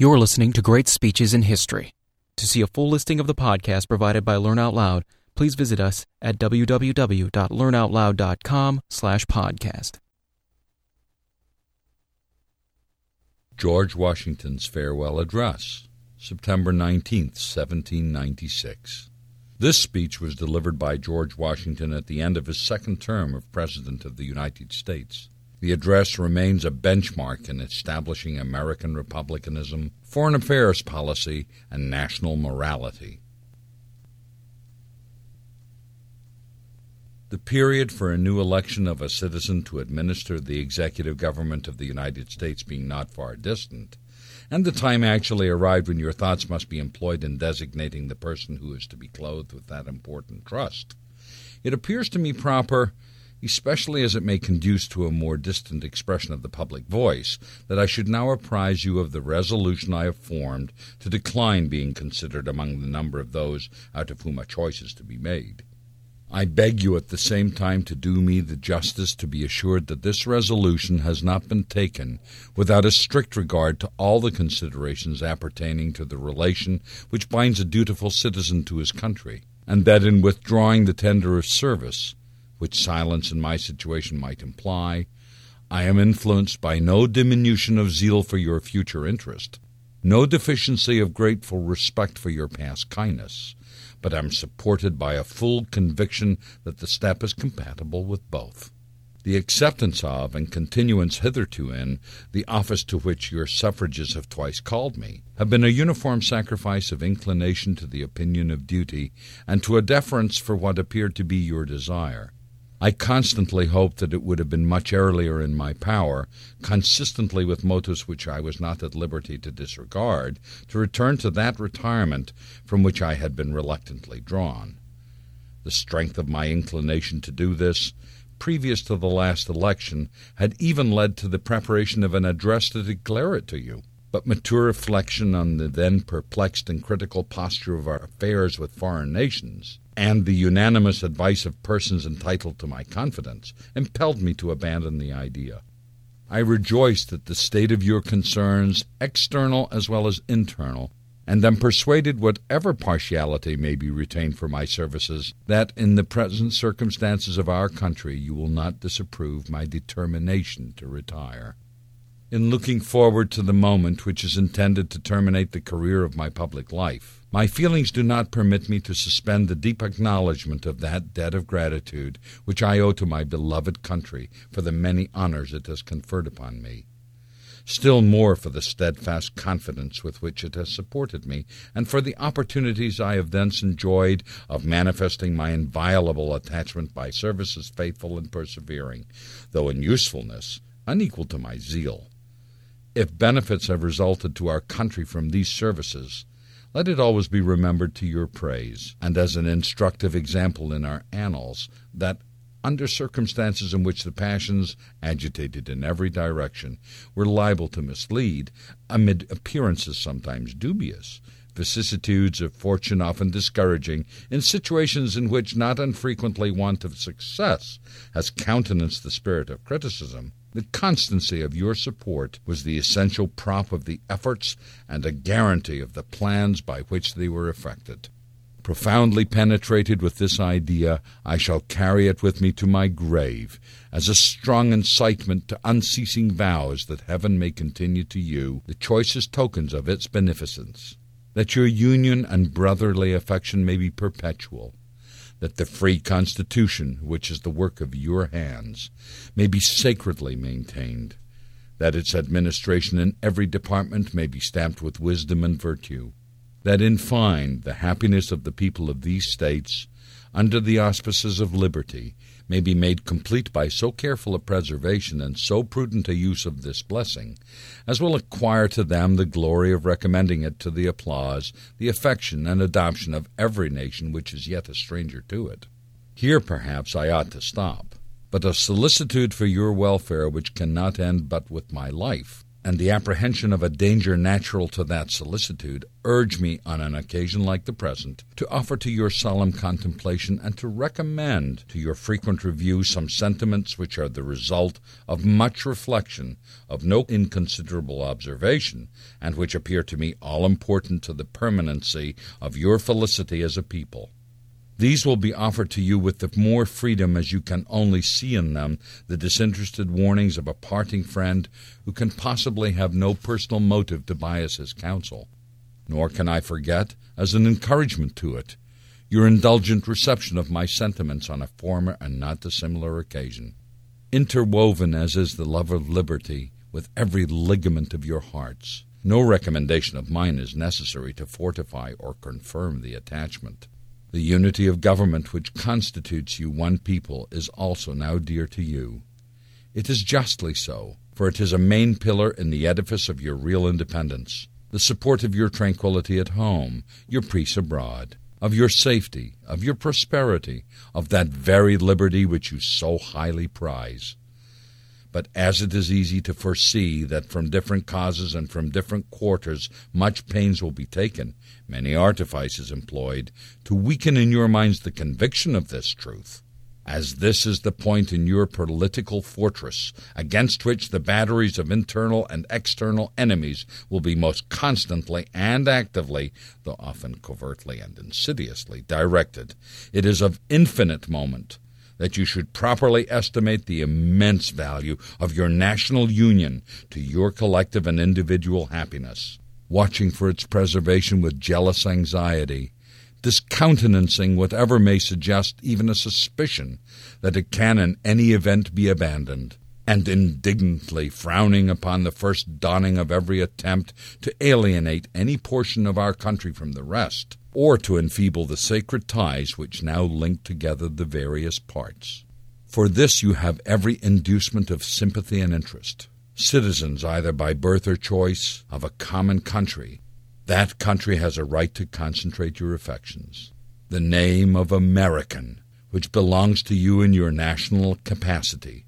You're listening to Great Speeches in History. To see a full listing of the podcast provided by Learn Out Loud, please visit us at www.learnoutloud.com/podcast. George Washington's Farewell Address, September 19, 1796. This speech was delivered by George Washington at the end of his second term of President of the United States. The address remains a benchmark in establishing American republicanism, foreign affairs policy, and national morality. The period for a new election of a citizen to administer the executive government of the United States being not far distant, and the time actually arrived when your thoughts must be employed in designating the person who is to be clothed with that important trust, it appears to me proper especially as it may conduce to a more distant expression of the public voice, that I should now apprise you of the resolution I have formed to decline being considered among the number of those out of whom a choice is to be made. I beg you at the same time to do me the justice to be assured that this resolution has not been taken without a strict regard to all the considerations appertaining to the relation which binds a dutiful citizen to his country, and that in withdrawing the tender of service, which silence in my situation might imply, I am influenced by no diminution of zeal for your future interest, no deficiency of grateful respect for your past kindness, but am supported by a full conviction that the step is compatible with both. The acceptance of and continuance hitherto in the office to which your suffrages have twice called me have been a uniform sacrifice of inclination to the opinion of duty and to a deference for what appeared to be your desire. I constantly hoped that it would have been much earlier in my power, consistently with motives which I was not at liberty to disregard, to return to that retirement from which I had been reluctantly drawn. The strength of my inclination to do this, previous to the last election, had even led to the preparation of an address to declare it to you. But mature reflection on the then perplexed and critical posture of our affairs with foreign nations and the unanimous advice of persons entitled to my confidence impelled me to abandon the idea. I rejoice that the state of your concerns, external as well as internal, and am persuaded, whatever partiality may be retained for my services, that in the present circumstances of our country you will not disapprove my determination to retire. In looking forward to the moment which is intended to terminate the career of my public life, my feelings do not permit me to suspend the deep acknowledgment of that debt of gratitude which I owe to my beloved country for the many honors it has conferred upon me. Still more for the steadfast confidence with which it has supported me, and for the opportunities I have thence enjoyed of manifesting my inviolable attachment by services faithful and persevering, though in usefulness unequal to my zeal. If benefits have resulted to our country from these services, let it always be remembered to your praise, and as an instructive example in our annals, that under circumstances in which the passions, agitated in every direction, were liable to mislead, amid appearances sometimes dubious, vicissitudes of fortune often discouraging, in situations in which not unfrequently want of success has countenanced the spirit of criticism, the constancy of your support was the essential prop of the efforts and a guarantee of the plans by which they were effected. Profoundly penetrated with this idea, I shall carry it with me to my grave as a strong incitement to unceasing vows that heaven may continue to you the choicest tokens of its beneficence, that your union and brotherly affection may be perpetual, that the free Constitution, which is the work of your hands, may be sacredly maintained, that its administration in every department may be stamped with wisdom and virtue, that, in fine, the happiness of the people of these States, under the auspices of liberty, may be made complete by so careful a preservation and so prudent a use of this blessing, as will acquire to them the glory of recommending it to the applause, the affection, and adoption of every nation which is yet a stranger to it. Here, perhaps, I ought to stop, but a solicitude for your welfare which cannot end but with my life and the apprehension of a danger natural to that solicitude urge me on an occasion like the present to offer to your solemn contemplation and to recommend to your frequent review some sentiments which are the result of much reflection, of no inconsiderable observation, and which appear to me all important to the permanency of your felicity as a people. These will be offered to you with the more freedom as you can only see in them the disinterested warnings of a parting friend who can possibly have no personal motive to bias his counsel. Nor can I forget, as an encouragement to it, your indulgent reception of my sentiments on a former and not dissimilar occasion. Interwoven as is the love of liberty with every ligament of your hearts, no recommendation of mine is necessary to fortify or confirm the attachment. The unity of government which constitutes you one people is also now dear to you. It is justly so, for it is a main pillar in the edifice of your real independence, the support of your tranquillity at home, your peace abroad, of your safety, of your prosperity, of that very liberty which you so highly prize. But as it is easy to foresee that from different causes and from different quarters much pains will be taken, many artifices employed, to weaken in your minds the conviction of this truth, as this is the point in your political fortress against which the batteries of internal and external enemies will be most constantly and actively, though often covertly and insidiously, directed, it is of infinite moment that you should properly estimate the immense value of your national union to your collective and individual happiness, watching for its preservation with jealous anxiety, discountenancing whatever may suggest even a suspicion that it can in any event be abandoned, and indignantly frowning upon the first dawning of every attempt to alienate any portion of our country from the rest, or to enfeeble the sacred ties which now link together the various parts. For this you have every inducement of sympathy and interest. Citizens, either by birth or choice, of a common country, that country has a right to concentrate your affections. The name of American, which belongs to you in your national capacity,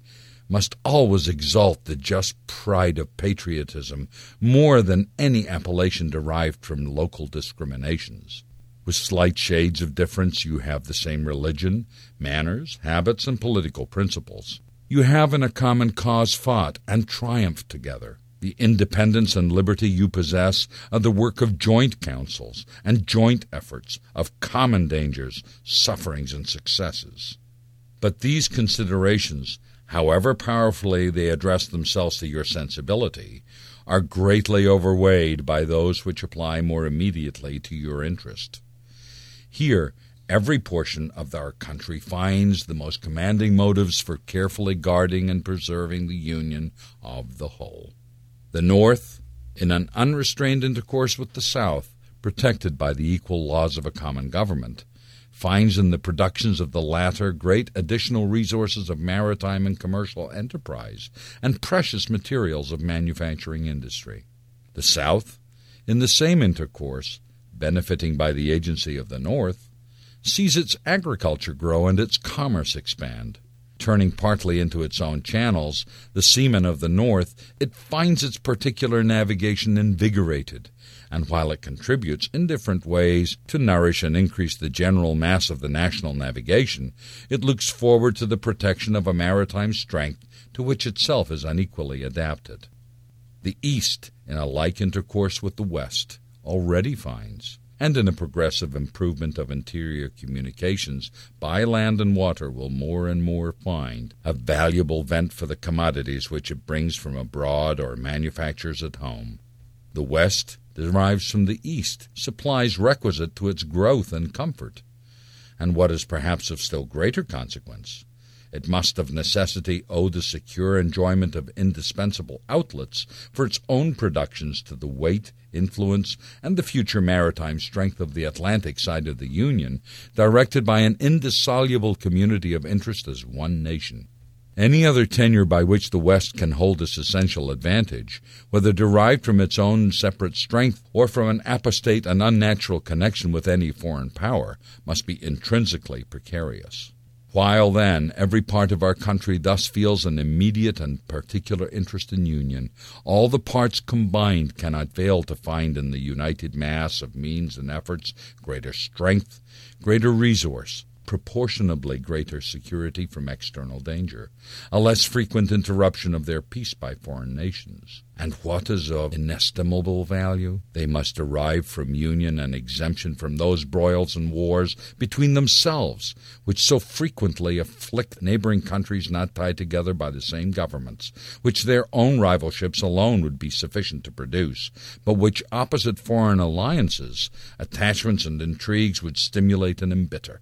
must always exalt the just pride of patriotism more than any appellation derived from local discriminations. With slight shades of difference, you have the same religion, manners, habits, and political principles. You have in a common cause fought and triumphed together. The independence and liberty you possess are the work of joint councils and joint efforts, of common dangers, sufferings, and successes. But these considerations, however powerfully they address themselves to your sensibility, are greatly overweighed by those which apply more immediately to your interest. Here, every portion of our country finds the most commanding motives for carefully guarding and preserving the union of the whole. The North, in an unrestrained intercourse with the South, protected by the equal laws of a common government, finds in the productions of the latter great additional resources of maritime and commercial enterprise and precious materials of manufacturing industry. The South, in the same intercourse, benefiting by the agency of the North, sees its agriculture grow and its commerce expand. Turning partly into its own channels, the seamen of the North, it finds its particular navigation invigorated, and while it contributes in different ways to nourish and increase the general mass of the national navigation, it looks forward to the protection of a maritime strength to which itself is unequally adapted. The East, in a like intercourse with the West, already finds, and in a progressive improvement of interior communications by land and water will more and more find a valuable vent for the commodities which it brings from abroad or manufactures at home. The West derives from the East supplies requisite to its growth and comfort. And what is perhaps of still greater consequence, it must of necessity owe the secure enjoyment of indispensable outlets for its own productions to the weight, influence, and the future maritime strength of the Atlantic side of the Union, directed by an indissoluble community of interest as one nation. Any other tenure by which the West can hold this essential advantage, whether derived from its own separate strength or from an apostate and unnatural connection with any foreign power, must be intrinsically precarious. While then every part of our country thus feels an immediate and particular interest in union, all the parts combined cannot fail to find in the united mass of means and efforts greater strength, greater resource, proportionably greater security from external danger, a less frequent interruption of their peace by foreign nations. And what is of inestimable value? They must derive from union and exemption from those broils and wars between themselves, which so frequently afflict neighboring countries not tied together by the same governments, which their own rivalships alone would be sufficient to produce, but which opposite foreign alliances, attachments, and intrigues would stimulate and embitter.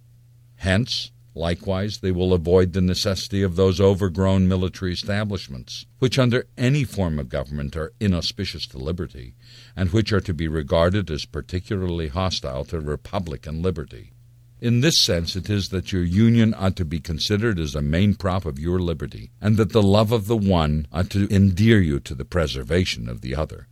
Hence, likewise, they will avoid the necessity of those overgrown military establishments, which under any form of government are inauspicious to liberty, and which are to be regarded as particularly hostile to republican liberty. In this sense it is that your union ought to be considered as a main prop of your liberty, and that the love of the one ought to endear you to the preservation of the other.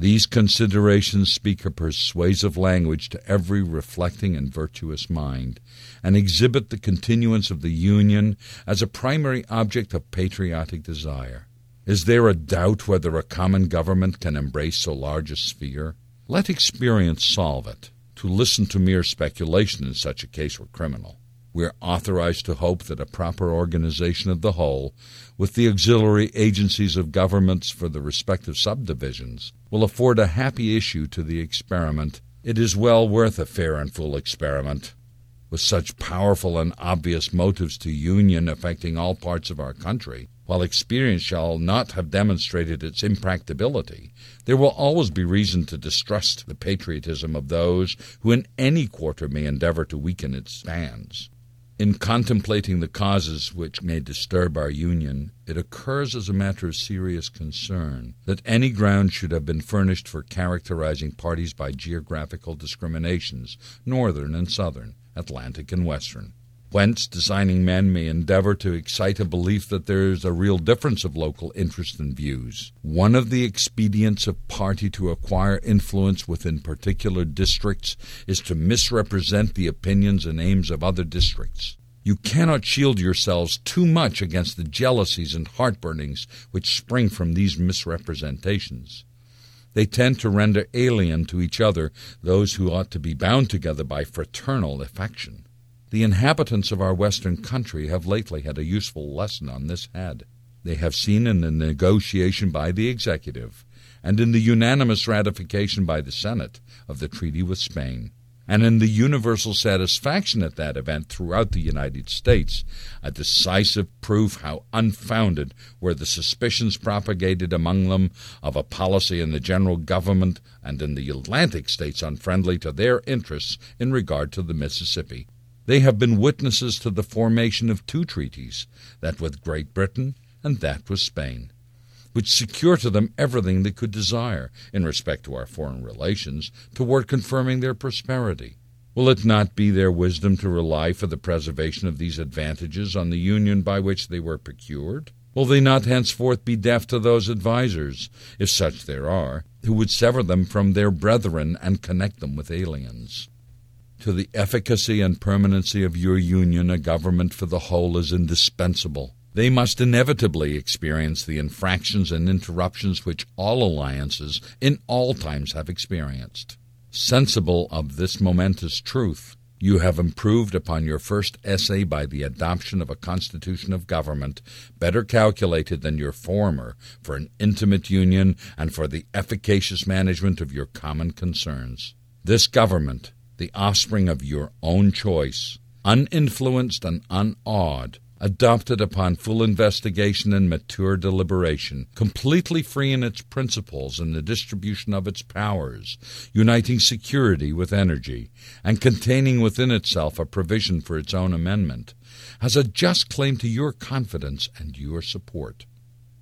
These considerations speak a persuasive language to every reflecting and virtuous mind, and exhibit the continuance of the Union as a primary object of patriotic desire. Is there a doubt whether a common government can embrace so large a sphere? Let experience solve it. To listen to mere speculation in such a case were criminal we are authorized to hope that a proper organization of the whole, with the auxiliary agencies of governments for the respective subdivisions, will afford a happy issue to the experiment. It is well worth a fair and full experiment. With such powerful and obvious motives to union affecting all parts of our country, while experience shall not have demonstrated its impracticability, there will always be reason to distrust the patriotism of those who in any quarter may endeavor to weaken its bands. In contemplating the causes which may disturb our union, it occurs as a matter of serious concern that any ground should have been furnished for characterizing parties by geographical discriminations, northern and southern, Atlantic and western whence designing men may endeavor to excite a belief that there is a real difference of local interest and views. One of the expedients of party to acquire influence within particular districts is to misrepresent the opinions and aims of other districts. You cannot shield yourselves too much against the jealousies and heartburnings which spring from these misrepresentations. They tend to render alien to each other those who ought to be bound together by fraternal affection. The inhabitants of our western country have lately had a useful lesson on this head. They have seen in the negotiation by the executive and in the unanimous ratification by the Senate of the treaty with Spain, and in the universal satisfaction at that event throughout the United States, a decisive proof how unfounded were the suspicions propagated among them of a policy in the general government and in the Atlantic States unfriendly to their interests in regard to the Mississippi. They have been witnesses to the formation of two treaties, that with Great Britain and that with Spain, which secure to them everything they could desire in respect to our foreign relations toward confirming their prosperity. Will it not be their wisdom to rely for the preservation of these advantages on the union by which they were procured? Will they not henceforth be deaf to those advisers, if such there are, who would sever them from their brethren and connect them with aliens? To the efficacy and permanency of your union, a government for the whole is indispensable. They must inevitably experience the infractions and interruptions which all alliances in all times have experienced. Sensible of this momentous truth, you have improved upon your first essay by the adoption of a constitution of government better calculated than your former for an intimate union and for the efficacious management of your common concerns. This government, the offspring of your own choice, uninfluenced and unawed, adopted upon full investigation and mature deliberation, completely free in its principles and the distribution of its powers, uniting security with energy, and containing within itself a provision for its own amendment, has a just claim to your confidence and your support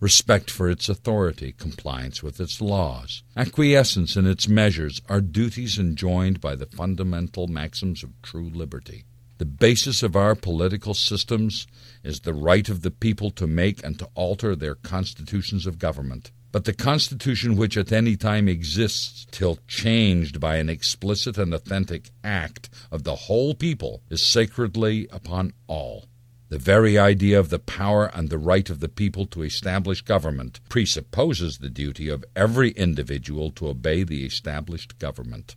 respect for its authority, compliance with its laws, acquiescence in its measures are duties enjoined by the fundamental maxims of true liberty. The basis of our political systems is the right of the people to make and to alter their constitutions of government. But the constitution which at any time exists till changed by an explicit and authentic act of the whole people is sacredly upon all. The very idea of the power and the right of the people to establish government presupposes the duty of every individual to obey the established government.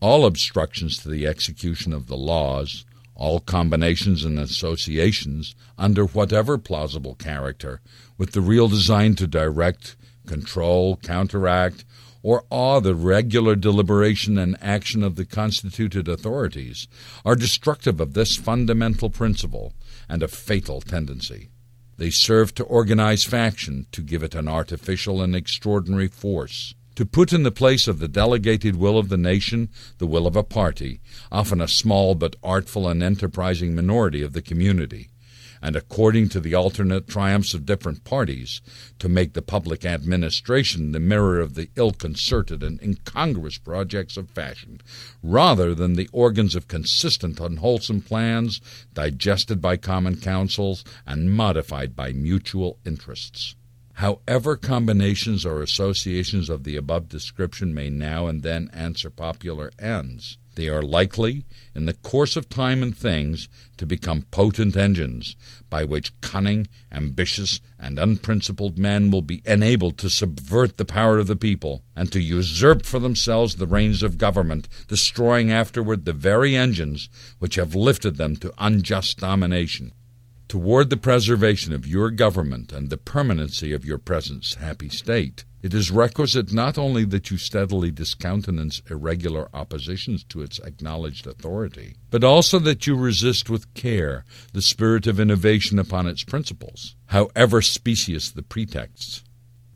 All obstructions to the execution of the laws, all combinations and associations, under whatever plausible character, with the real design to direct, control, counteract, or awe the regular deliberation and action of the constituted authorities, are destructive of this fundamental principle and a fatal tendency. They serve to organize faction, to give it an artificial and extraordinary force, to put in the place of the delegated will of the nation the will of a party, often a small but artful and enterprising minority of the community and according to the alternate triumphs of different parties, to make the public administration the mirror of the ill concerted and incongruous projects of fashion, rather than the organs of consistent unwholesome plans, digested by common councils and modified by mutual interests. However, combinations or associations of the above description may now and then answer popular ends, they are likely, in the course of time and things, to become potent engines by which cunning, ambitious, and unprincipled men will be enabled to subvert the power of the people and to usurp for themselves the reins of government, destroying afterward the very engines which have lifted them to unjust domination. Toward the preservation of your government and the permanency of your present happy state, it is requisite not only that you steadily discountenance irregular oppositions to its acknowledged authority, but also that you resist with care the spirit of innovation upon its principles, however specious the pretexts.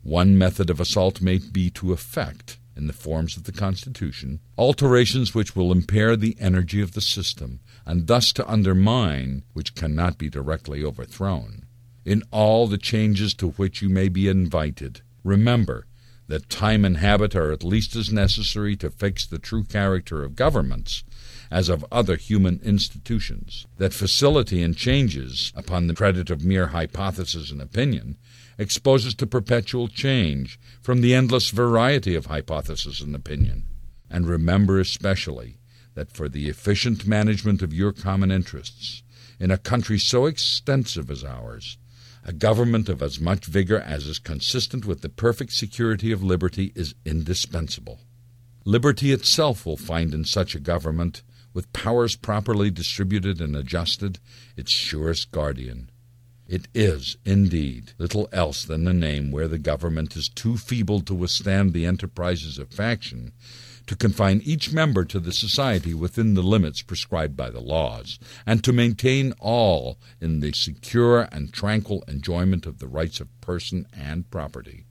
One method of assault may be to effect, in the forms of the Constitution, alterations which will impair the energy of the system, and thus to undermine which cannot be directly overthrown. In all the changes to which you may be invited, Remember that time and habit are at least as necessary to fix the true character of governments as of other human institutions, that facility in changes, upon the credit of mere hypothesis and opinion, exposes to perpetual change from the endless variety of hypothesis and opinion. And remember especially that for the efficient management of your common interests, in a country so extensive as ours, a government of as much vigor as is consistent with the perfect security of liberty is indispensable. Liberty itself will find in such a government, with powers properly distributed and adjusted, its surest guardian. It is, indeed, little else than the name where the government is too feeble to withstand the enterprises of faction, to confine each member to the society within the limits prescribed by the laws, and to maintain all in the secure and tranquil enjoyment of the rights of person and property.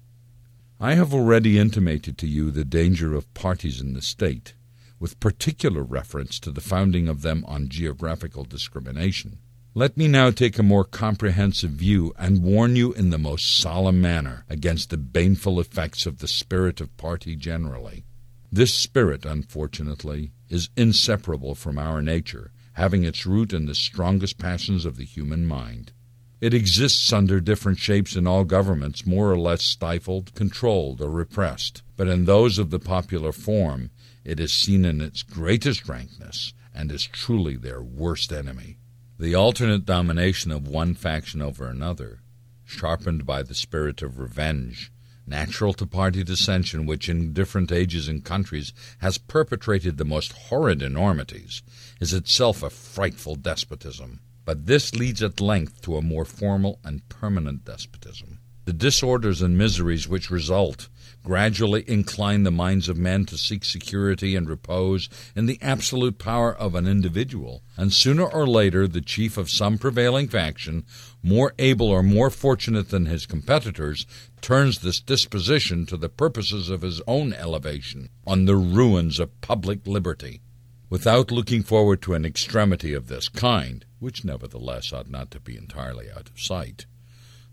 I have already intimated to you the danger of parties in the state, with particular reference to the founding of them on geographical discrimination. Let me now take a more comprehensive view and warn you in the most solemn manner against the baneful effects of the spirit of party generally. This spirit, unfortunately, is inseparable from our nature, having its root in the strongest passions of the human mind. It exists under different shapes in all governments, more or less stifled, controlled, or repressed, but in those of the popular form it is seen in its greatest rankness and is truly their worst enemy. The alternate domination of one faction over another, sharpened by the spirit of revenge, natural to party dissension, which in different ages and countries has perpetrated the most horrid enormities, is itself a frightful despotism. But this leads at length to a more formal and permanent despotism. The disorders and miseries which result gradually incline the minds of men to seek security and repose in the absolute power of an individual, and sooner or later the chief of some prevailing faction, more able or more fortunate than his competitors, turns this disposition to the purposes of his own elevation on the ruins of public liberty. Without looking forward to an extremity of this kind, which nevertheless ought not to be entirely out of sight,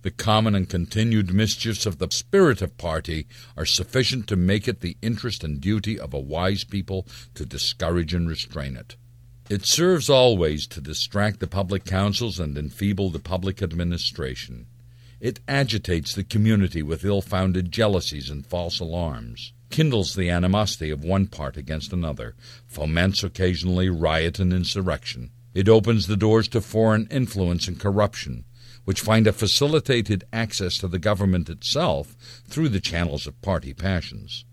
the common and continued mischiefs of the spirit of party are sufficient to make it the interest and duty of a wise people to discourage and restrain it. It serves always to distract the public councils and enfeeble the public administration. It agitates the community with ill founded jealousies and false alarms, kindles the animosity of one part against another, foments occasionally riot and insurrection. It opens the doors to foreign influence and corruption, which find a facilitated access to the government itself through the channels of party passions.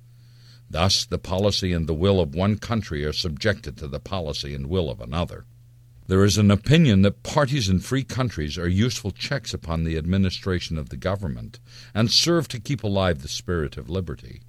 Thus, the policy and the will of one country are subjected to the policy and will of another. There is an opinion that parties in free countries are useful checks upon the administration of the government and serve to keep alive the spirit of liberty.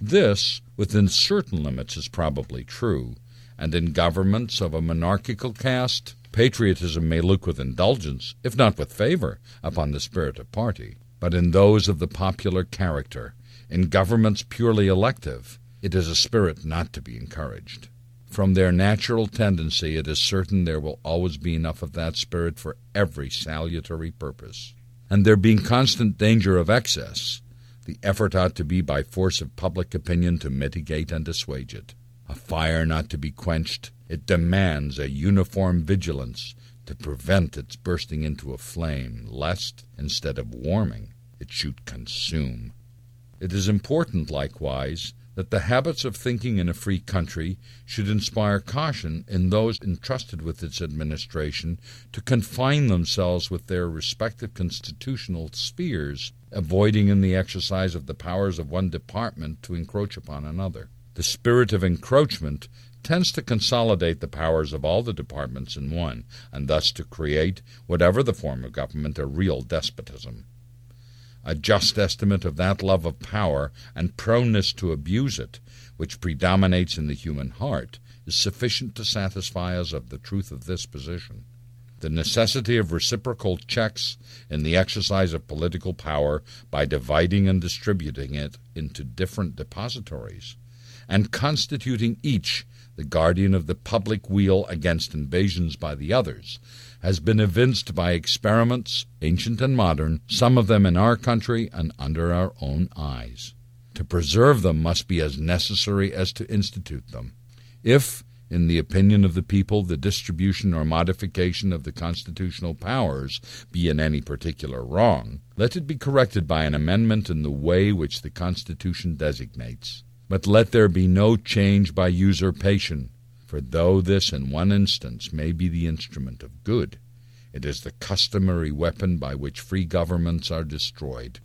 This, within certain limits, is probably true, and in governments of a monarchical caste, patriotism may look with indulgence, if not with favor, upon the spirit of party. But in those of the popular character, in governments purely elective, it is a spirit not to be encouraged. From their natural tendency, it is certain there will always be enough of that spirit for every salutary purpose. And there being constant danger of excess, the effort ought to be by force of public opinion to mitigate and assuage it. A fire not to be quenched, it demands a uniform vigilance to prevent its bursting into a flame, lest, instead of warming, it should consume. It is important, likewise, that the habits of thinking in a free country should inspire caution in those entrusted with its administration to confine themselves with their respective constitutional spheres, avoiding in the exercise of the powers of one department to encroach upon another. The spirit of encroachment tends to consolidate the powers of all the departments in one, and thus to create, whatever the form of government, a real despotism. A just estimate of that love of power and proneness to abuse it, which predominates in the human heart, is sufficient to satisfy us of the truth of this position. The necessity of reciprocal checks in the exercise of political power by dividing and distributing it into different depositories, and constituting each the guardian of the public weal against invasions by the others, has been evinced by experiments, ancient and modern, some of them in our country and under our own eyes. To preserve them must be as necessary as to institute them. If, in the opinion of the people, the distribution or modification of the constitutional powers be in any particular wrong, let it be corrected by an amendment in the way which the Constitution designates. But let there be no change by usurpation, for though this in one instance may be the instrument of good, it is the customary weapon by which free governments are destroyed.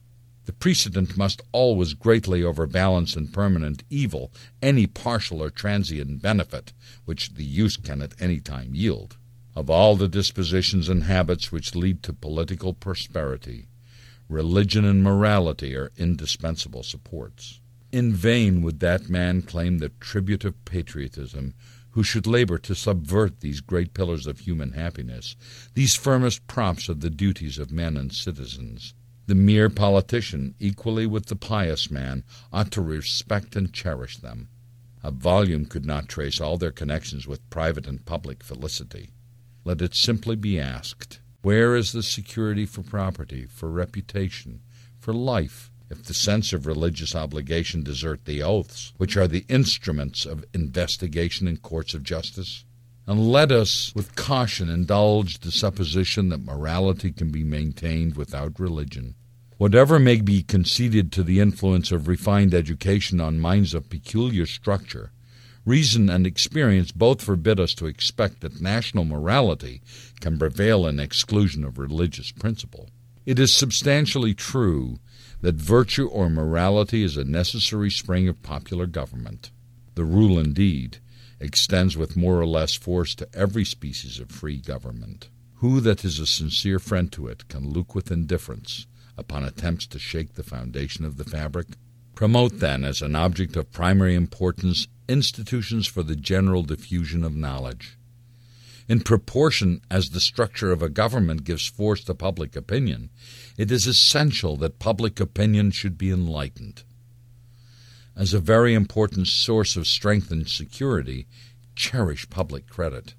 The precedent must always greatly overbalance in permanent evil any partial or transient benefit which the use can at any time yield. Of all the dispositions and habits which lead to political prosperity, religion and morality are indispensable supports. In vain would that man claim the tribute of patriotism who should labor to subvert these great pillars of human happiness, these firmest props of the duties of men and citizens. The mere politician, equally with the pious man, ought to respect and cherish them. A volume could not trace all their connections with private and public felicity. Let it simply be asked, where is the security for property, for reputation, for life, if the sense of religious obligation desert the oaths, which are the instruments of investigation in courts of justice? And let us, with caution, indulge the supposition that morality can be maintained without religion. Whatever may be conceded to the influence of refined education on minds of peculiar structure, reason and experience both forbid us to expect that national morality can prevail in exclusion of religious principle. It is substantially true that virtue or morality is a necessary spring of popular government. The rule, indeed, extends with more or less force to every species of free government. Who that is a sincere friend to it can look with indifference upon attempts to shake the foundation of the fabric? Promote, then, as an object of primary importance, institutions for the general diffusion of knowledge. In proportion as the structure of a government gives force to public opinion, it is essential that public opinion should be enlightened. As a very important source of strength and security, cherish public credit.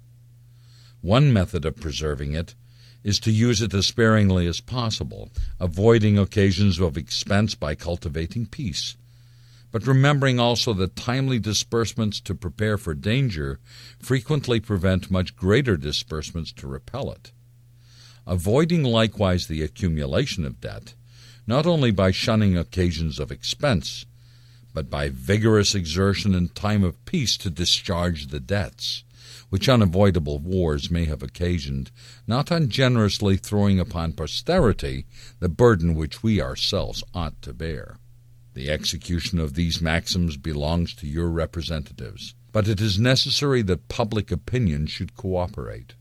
One method of preserving it is to use it as sparingly as possible, avoiding occasions of expense by cultivating peace but remembering also that timely disbursements to prepare for danger frequently prevent much greater disbursements to repel it. Avoiding likewise the accumulation of debt, not only by shunning occasions of expense, but by vigorous exertion in time of peace to discharge the debts, which unavoidable wars may have occasioned, not ungenerously throwing upon posterity the burden which we ourselves ought to bear. The execution of these maxims belongs to your representatives, but it is necessary that public opinion should cooperate.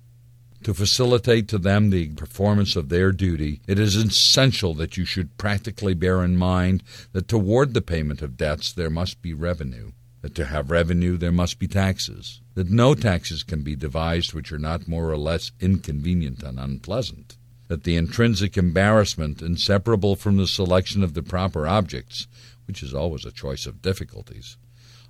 To facilitate to them the performance of their duty, it is essential that you should practically bear in mind that toward the payment of debts there must be revenue, that to have revenue there must be taxes, that no taxes can be devised which are not more or less inconvenient and unpleasant, that the intrinsic embarrassment inseparable from the selection of the proper objects, which is always a choice of difficulties,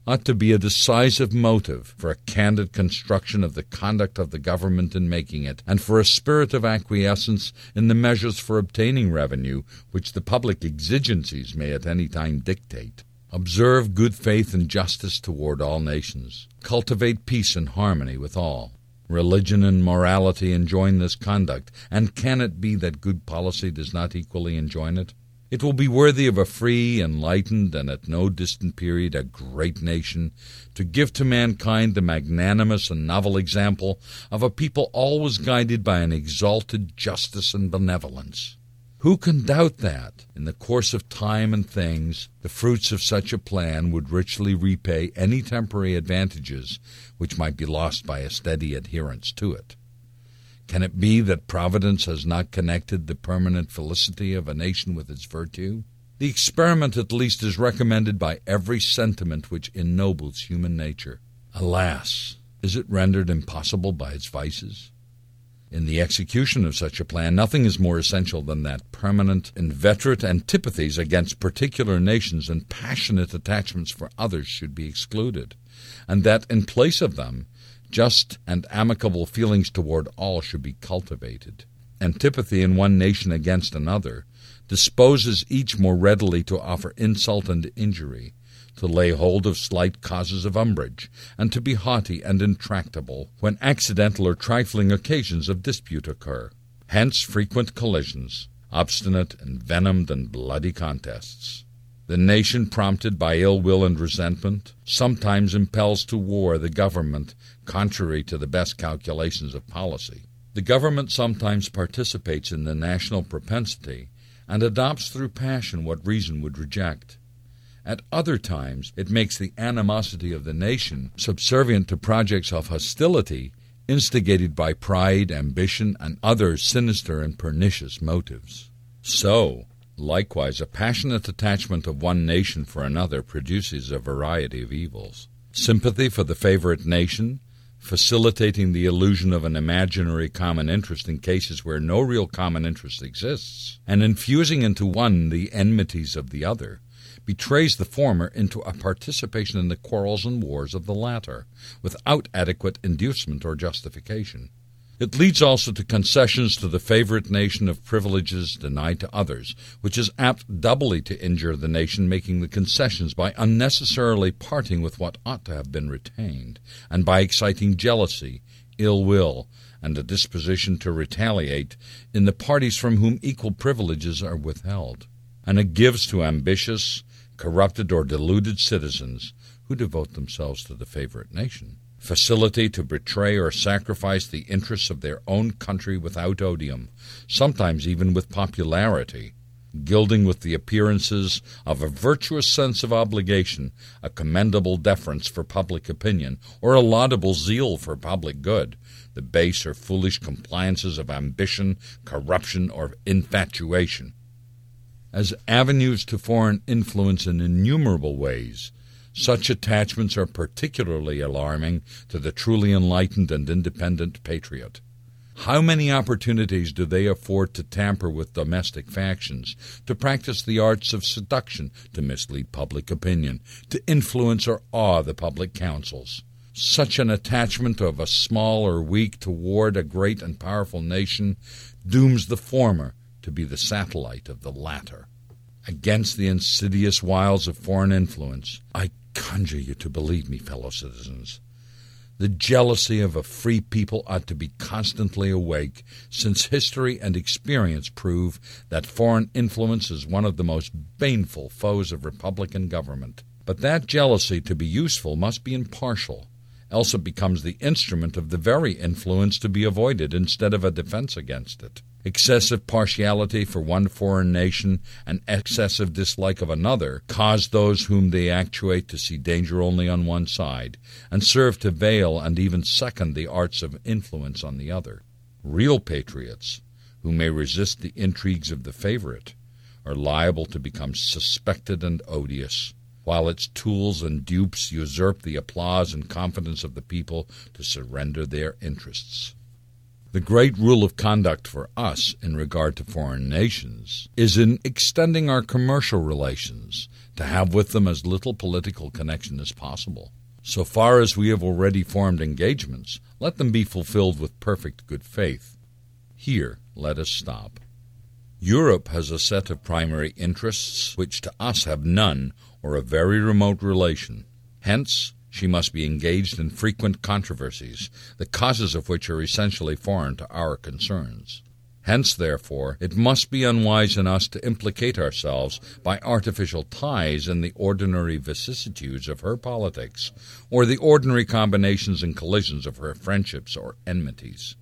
ought to be a decisive motive for a candid construction of the conduct of the government in making it, and for a spirit of acquiescence in the measures for obtaining revenue which the public exigencies may at any time dictate. Observe good faith and justice toward all nations. Cultivate peace and harmony with all. Religion and morality enjoin this conduct, and can it be that good policy does not equally enjoin it? It will be worthy of a free, enlightened, and at no distant period a great nation to give to mankind the magnanimous and novel example of a people always guided by an exalted justice and benevolence. Who can doubt that, in the course of time and things, the fruits of such a plan would richly repay any temporary advantages which might be lost by a steady adherence to it? Can it be that Providence has not connected the permanent felicity of a nation with its virtue? The experiment, at least, is recommended by every sentiment which ennobles human nature. Alas! Is it rendered impossible by its vices? In the execution of such a plan, nothing is more essential than that permanent, inveterate antipathies against particular nations and passionate attachments for others should be excluded, and that in place of them just and amicable feelings toward all should be cultivated. Antipathy in one nation against another disposes each more readily to offer insult and injury, to lay hold of slight causes of umbrage, and to be haughty and intractable when accidental or trifling occasions of dispute occur. Hence frequent collisions, obstinate, envenomed, and bloody contests. The nation, prompted by ill will and resentment, sometimes impels to war the government contrary to the best calculations of policy. The government sometimes participates in the national propensity and adopts through passion what reason would reject. At other times, it makes the animosity of the nation subservient to projects of hostility instigated by pride, ambition, and other sinister and pernicious motives. So, Likewise, a passionate attachment of one nation for another produces a variety of evils. Sympathy for the favorite nation, facilitating the illusion of an imaginary common interest in cases where no real common interest exists, and infusing into one the enmities of the other, betrays the former into a participation in the quarrels and wars of the latter, without adequate inducement or justification. It leads also to concessions to the favorite nation of privileges denied to others, which is apt doubly to injure the nation making the concessions by unnecessarily parting with what ought to have been retained, and by exciting jealousy, ill will, and a disposition to retaliate in the parties from whom equal privileges are withheld. And it gives to ambitious, corrupted, or deluded citizens who devote themselves to the favorite nation facility to betray or sacrifice the interests of their own country without odium, sometimes even with popularity, gilding with the appearances of a virtuous sense of obligation, a commendable deference for public opinion, or a laudable zeal for public good, the base or foolish compliances of ambition, corruption, or infatuation. As avenues to foreign influence in innumerable ways, such attachments are particularly alarming to the truly enlightened and independent patriot. How many opportunities do they afford to tamper with domestic factions, to practice the arts of seduction, to mislead public opinion, to influence or awe the public councils? Such an attachment of a small or weak toward a great and powerful nation dooms the former to be the satellite of the latter. Against the insidious wiles of foreign influence, I conjure you to believe me, fellow citizens. The jealousy of a free people ought to be constantly awake, since history and experience prove that foreign influence is one of the most baneful foes of republican government. But that jealousy, to be useful, must be impartial, else it becomes the instrument of the very influence to be avoided instead of a defense against it. Excessive partiality for one foreign nation and excessive dislike of another cause those whom they actuate to see danger only on one side, and serve to veil and even second the arts of influence on the other. Real patriots, who may resist the intrigues of the favorite, are liable to become suspected and odious, while its tools and dupes usurp the applause and confidence of the people to surrender their interests. The great rule of conduct for us in regard to foreign nations is in extending our commercial relations to have with them as little political connection as possible. So far as we have already formed engagements, let them be fulfilled with perfect good faith. Here let us stop. Europe has a set of primary interests which to us have none or a very remote relation. Hence, she must be engaged in frequent controversies, the causes of which are essentially foreign to our concerns. Hence, therefore, it must be unwise in us to implicate ourselves by artificial ties in the ordinary vicissitudes of her politics, or the ordinary combinations and collisions of her friendships or enmities.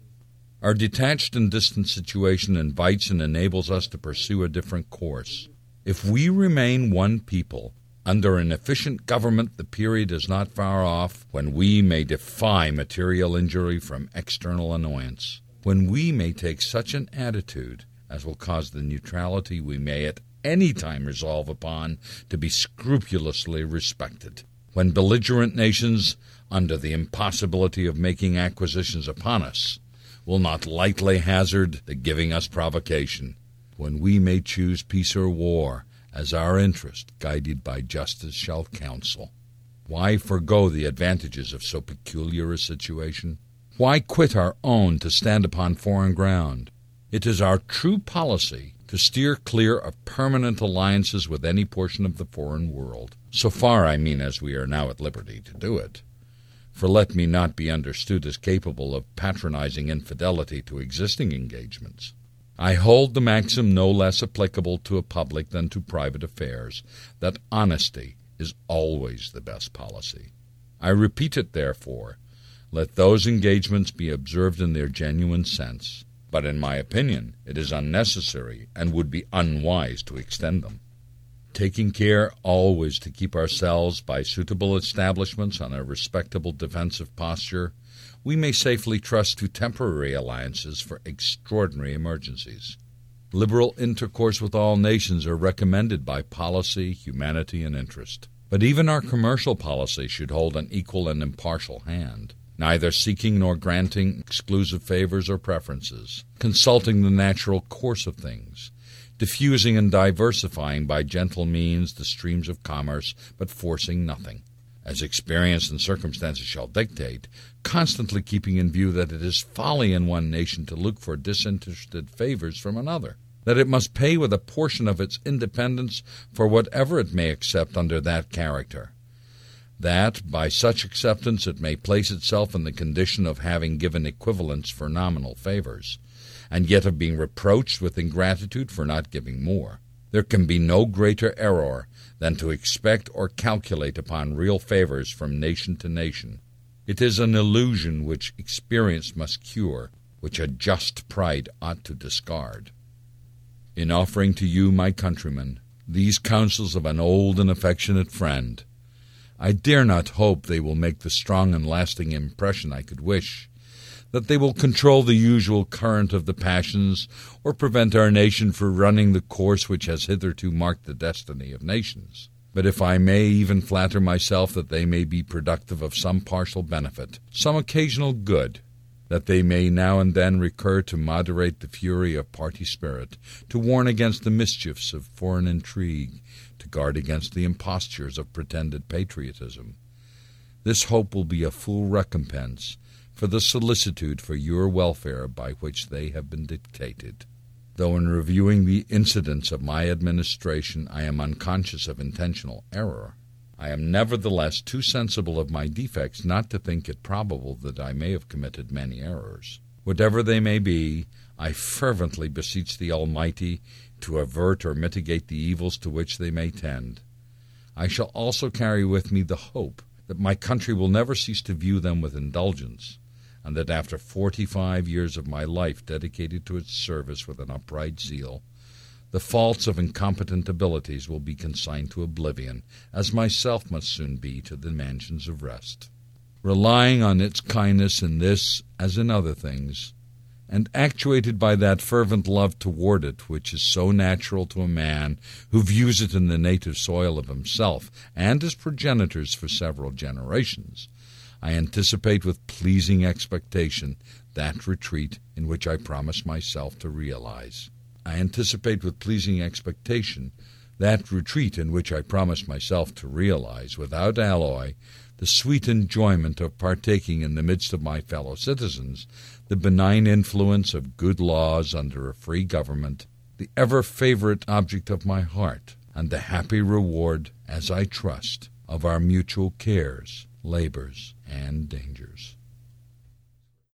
Our detached and distant situation invites and enables us to pursue a different course. If we remain one people, under an efficient government, the period is not far off when we may defy material injury from external annoyance, when we may take such an attitude as will cause the neutrality we may at any time resolve upon to be scrupulously respected, when belligerent nations, under the impossibility of making acquisitions upon us, will not lightly hazard the giving us provocation, when we may choose peace or war as our interest, guided by justice, shall counsel. Why forego the advantages of so peculiar a situation? Why quit our own to stand upon foreign ground? It is our true policy to steer clear of permanent alliances with any portion of the foreign world, so far, I mean, as we are now at liberty to do it. For let me not be understood as capable of patronizing infidelity to existing engagements. I hold the maxim no less applicable to a public than to private affairs, that honesty is always the best policy. I repeat it, therefore, let those engagements be observed in their genuine sense, but in my opinion it is unnecessary and would be unwise to extend them. Taking care always to keep ourselves by suitable establishments on a respectable defensive posture, we may safely trust to temporary alliances for extraordinary emergencies. Liberal intercourse with all nations are recommended by policy, humanity, and interest. But even our commercial policy should hold an equal and impartial hand, neither seeking nor granting exclusive favors or preferences, consulting the natural course of things, diffusing and diversifying by gentle means the streams of commerce, but forcing nothing as experience and circumstances shall dictate, constantly keeping in view that it is folly in one nation to look for disinterested favors from another, that it must pay with a portion of its independence for whatever it may accept under that character, that by such acceptance it may place itself in the condition of having given equivalents for nominal favors, and yet of being reproached with ingratitude for not giving more. There can be no greater error than to expect or calculate upon real favors from nation to nation. It is an illusion which experience must cure, which a just pride ought to discard. In offering to you, my countrymen, these counsels of an old and affectionate friend, I dare not hope they will make the strong and lasting impression I could wish, that they will control the usual current of the passions, or prevent our nation from running the course which has hitherto marked the destiny of nations. But if I may even flatter myself that they may be productive of some partial benefit, some occasional good, that they may now and then recur to moderate the fury of party spirit, to warn against the mischiefs of foreign intrigue, to guard against the impostures of pretended patriotism. This hope will be a full recompense for the solicitude for your welfare by which they have been dictated. Though in reviewing the incidents of my administration I am unconscious of intentional error, I am nevertheless too sensible of my defects not to think it probable that I may have committed many errors. Whatever they may be, I fervently beseech the Almighty to avert or mitigate the evils to which they may tend. I shall also carry with me the hope that my country will never cease to view them with indulgence, and that after forty five years of my life dedicated to its service with an upright zeal, the faults of incompetent abilities will be consigned to oblivion, as myself must soon be to the mansions of rest. Relying on its kindness in this as in other things, and actuated by that fervent love toward it which is so natural to a man who views it in the native soil of himself and his progenitors for several generations, I anticipate with pleasing expectation that retreat in which I promise myself to realize. I anticipate with pleasing expectation that retreat in which I promise myself to realize, without alloy, the sweet enjoyment of partaking in the midst of my fellow citizens the benign influence of good laws under a free government, the ever favorite object of my heart, and the happy reward, as I trust, of our mutual cares, labors, and dangers.